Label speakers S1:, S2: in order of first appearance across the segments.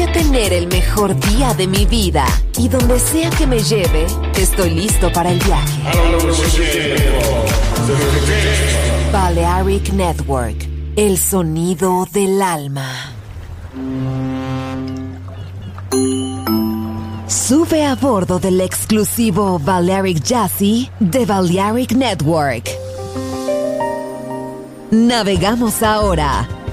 S1: Elige tener el mejor día de mi vida y donde sea que me lleve, estoy listo para el viaje. Balearic Network, el sonido del alma. Sube a bordo del exclusivo Balearic Jazzy de Balearic Network. Navegamos ahora.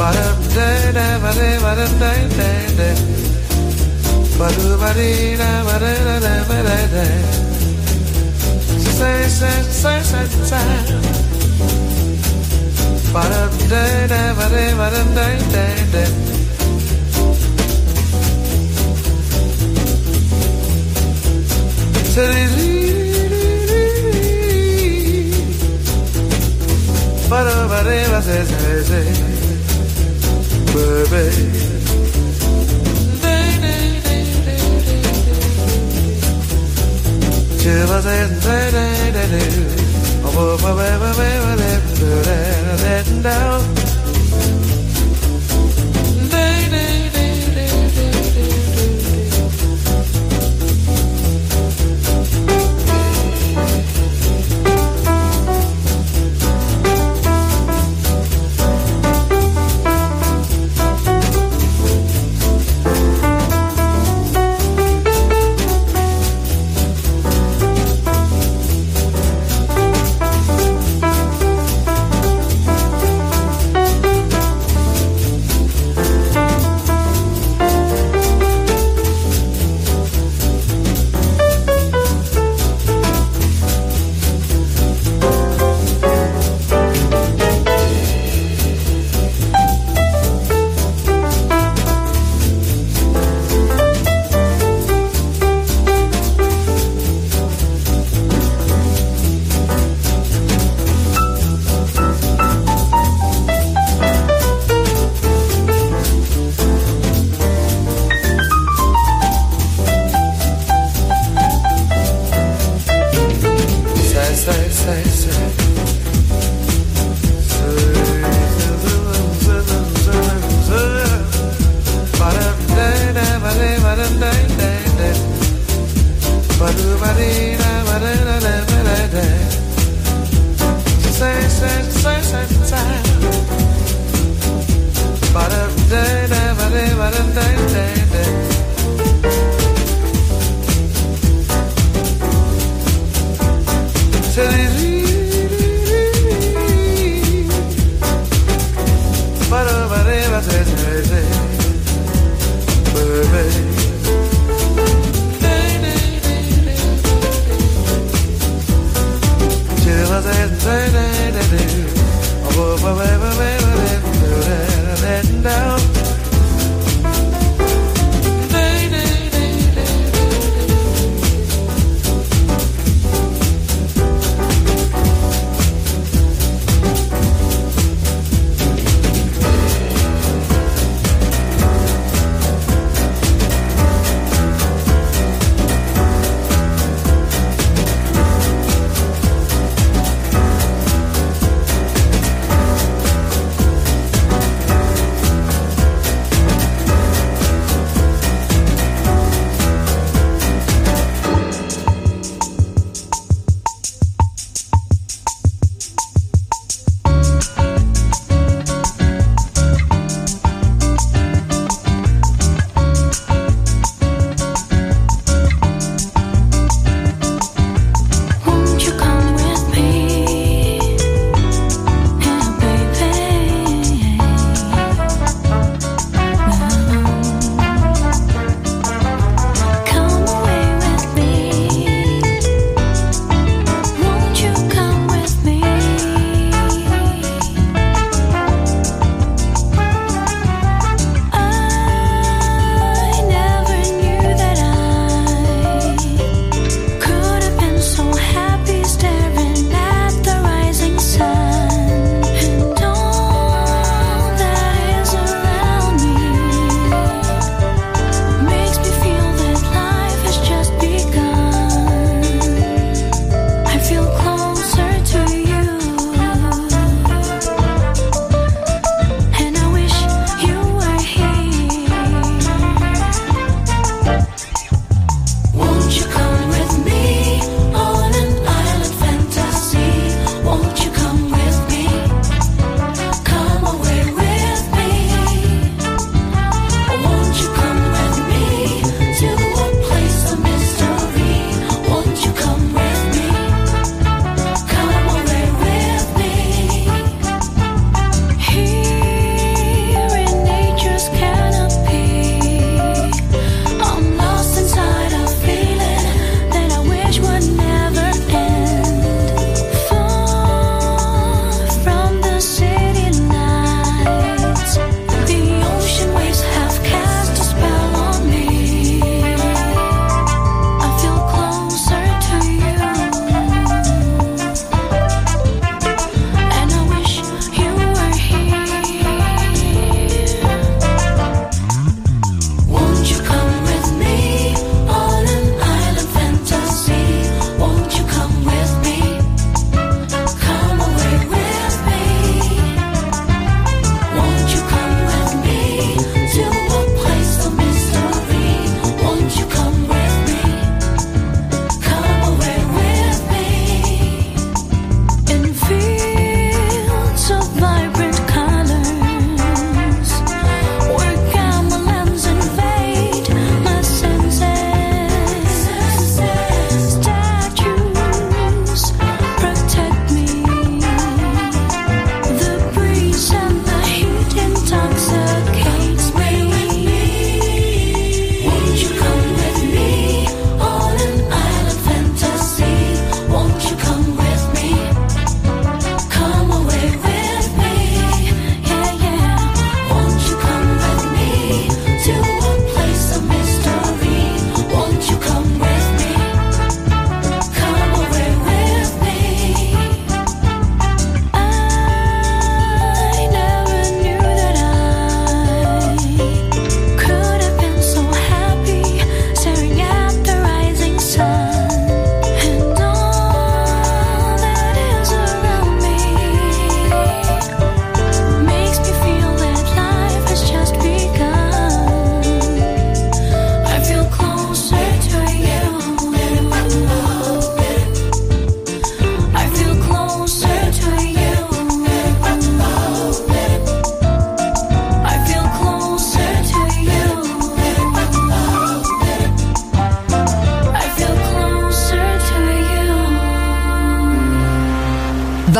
S2: But a Baby down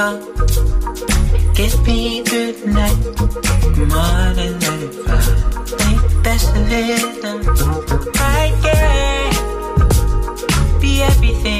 S3: love. Give me good night, more than ever. Think that's a little I can Be everything.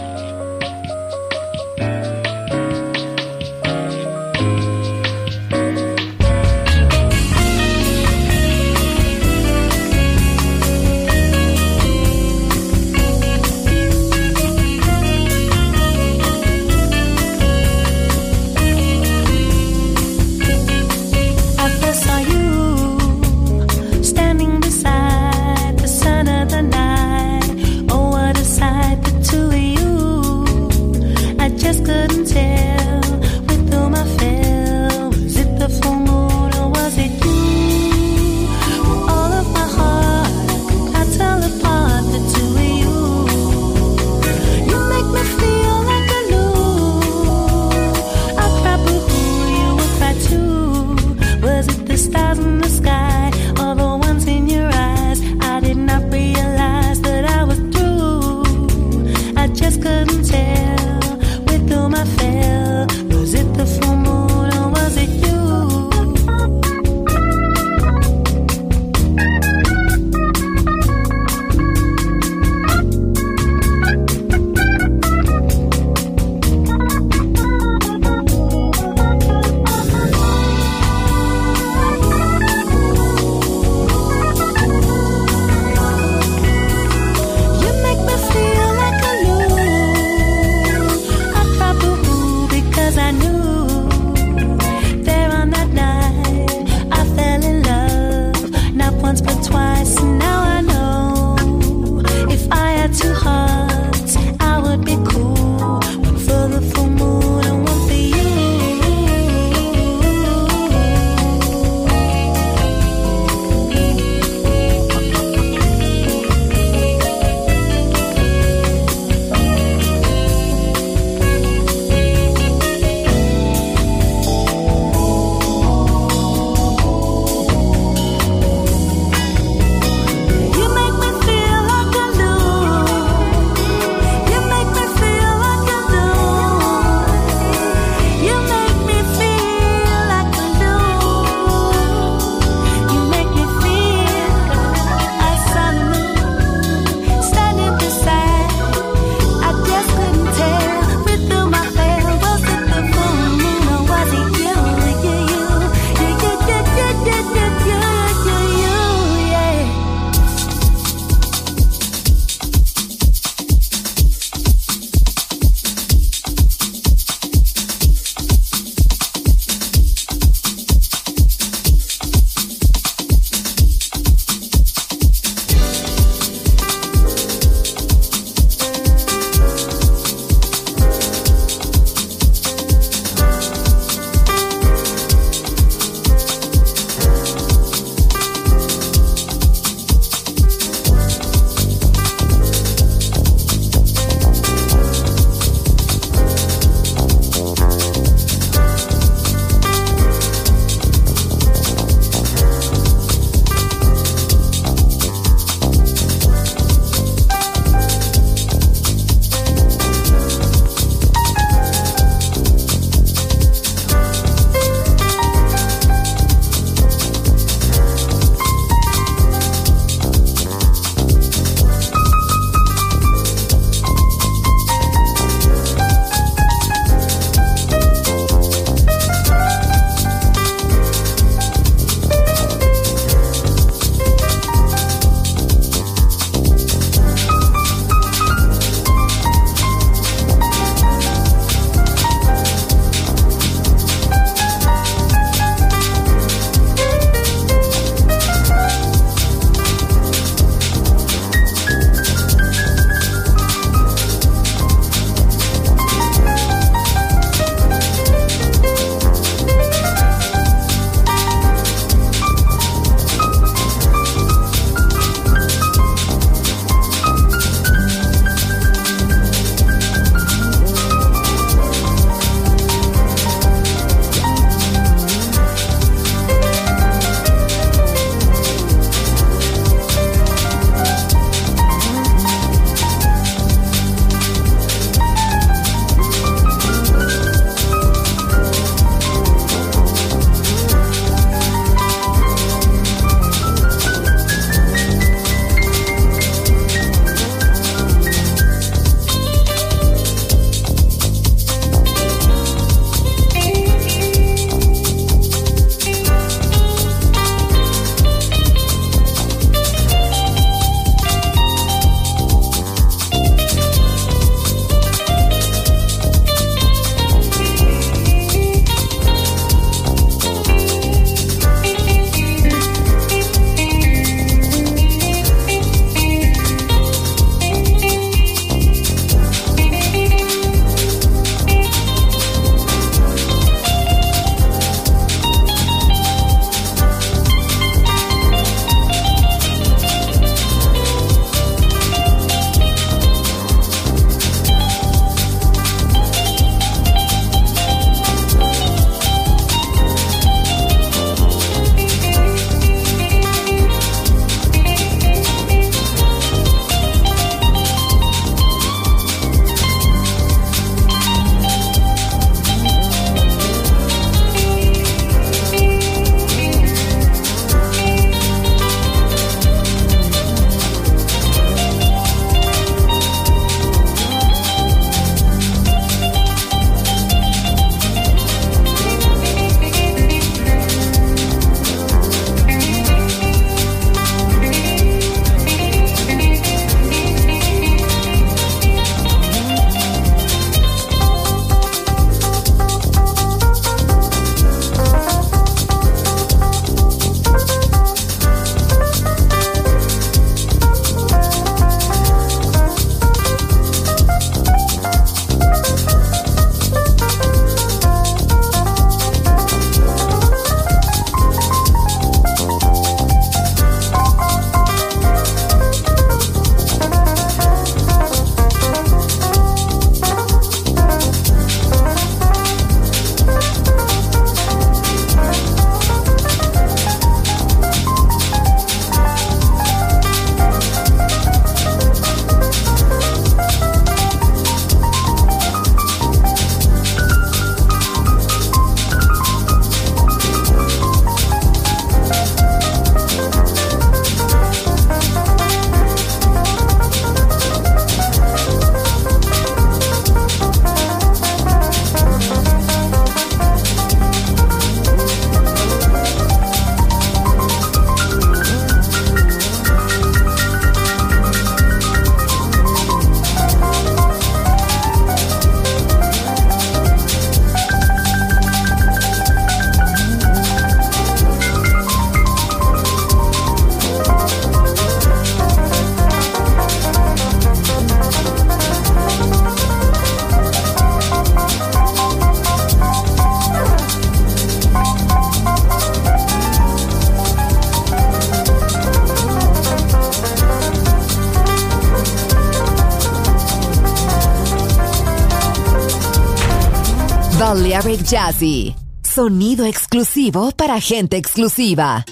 S4: Jazzy. Sonido exclusivo para gente exclusiva.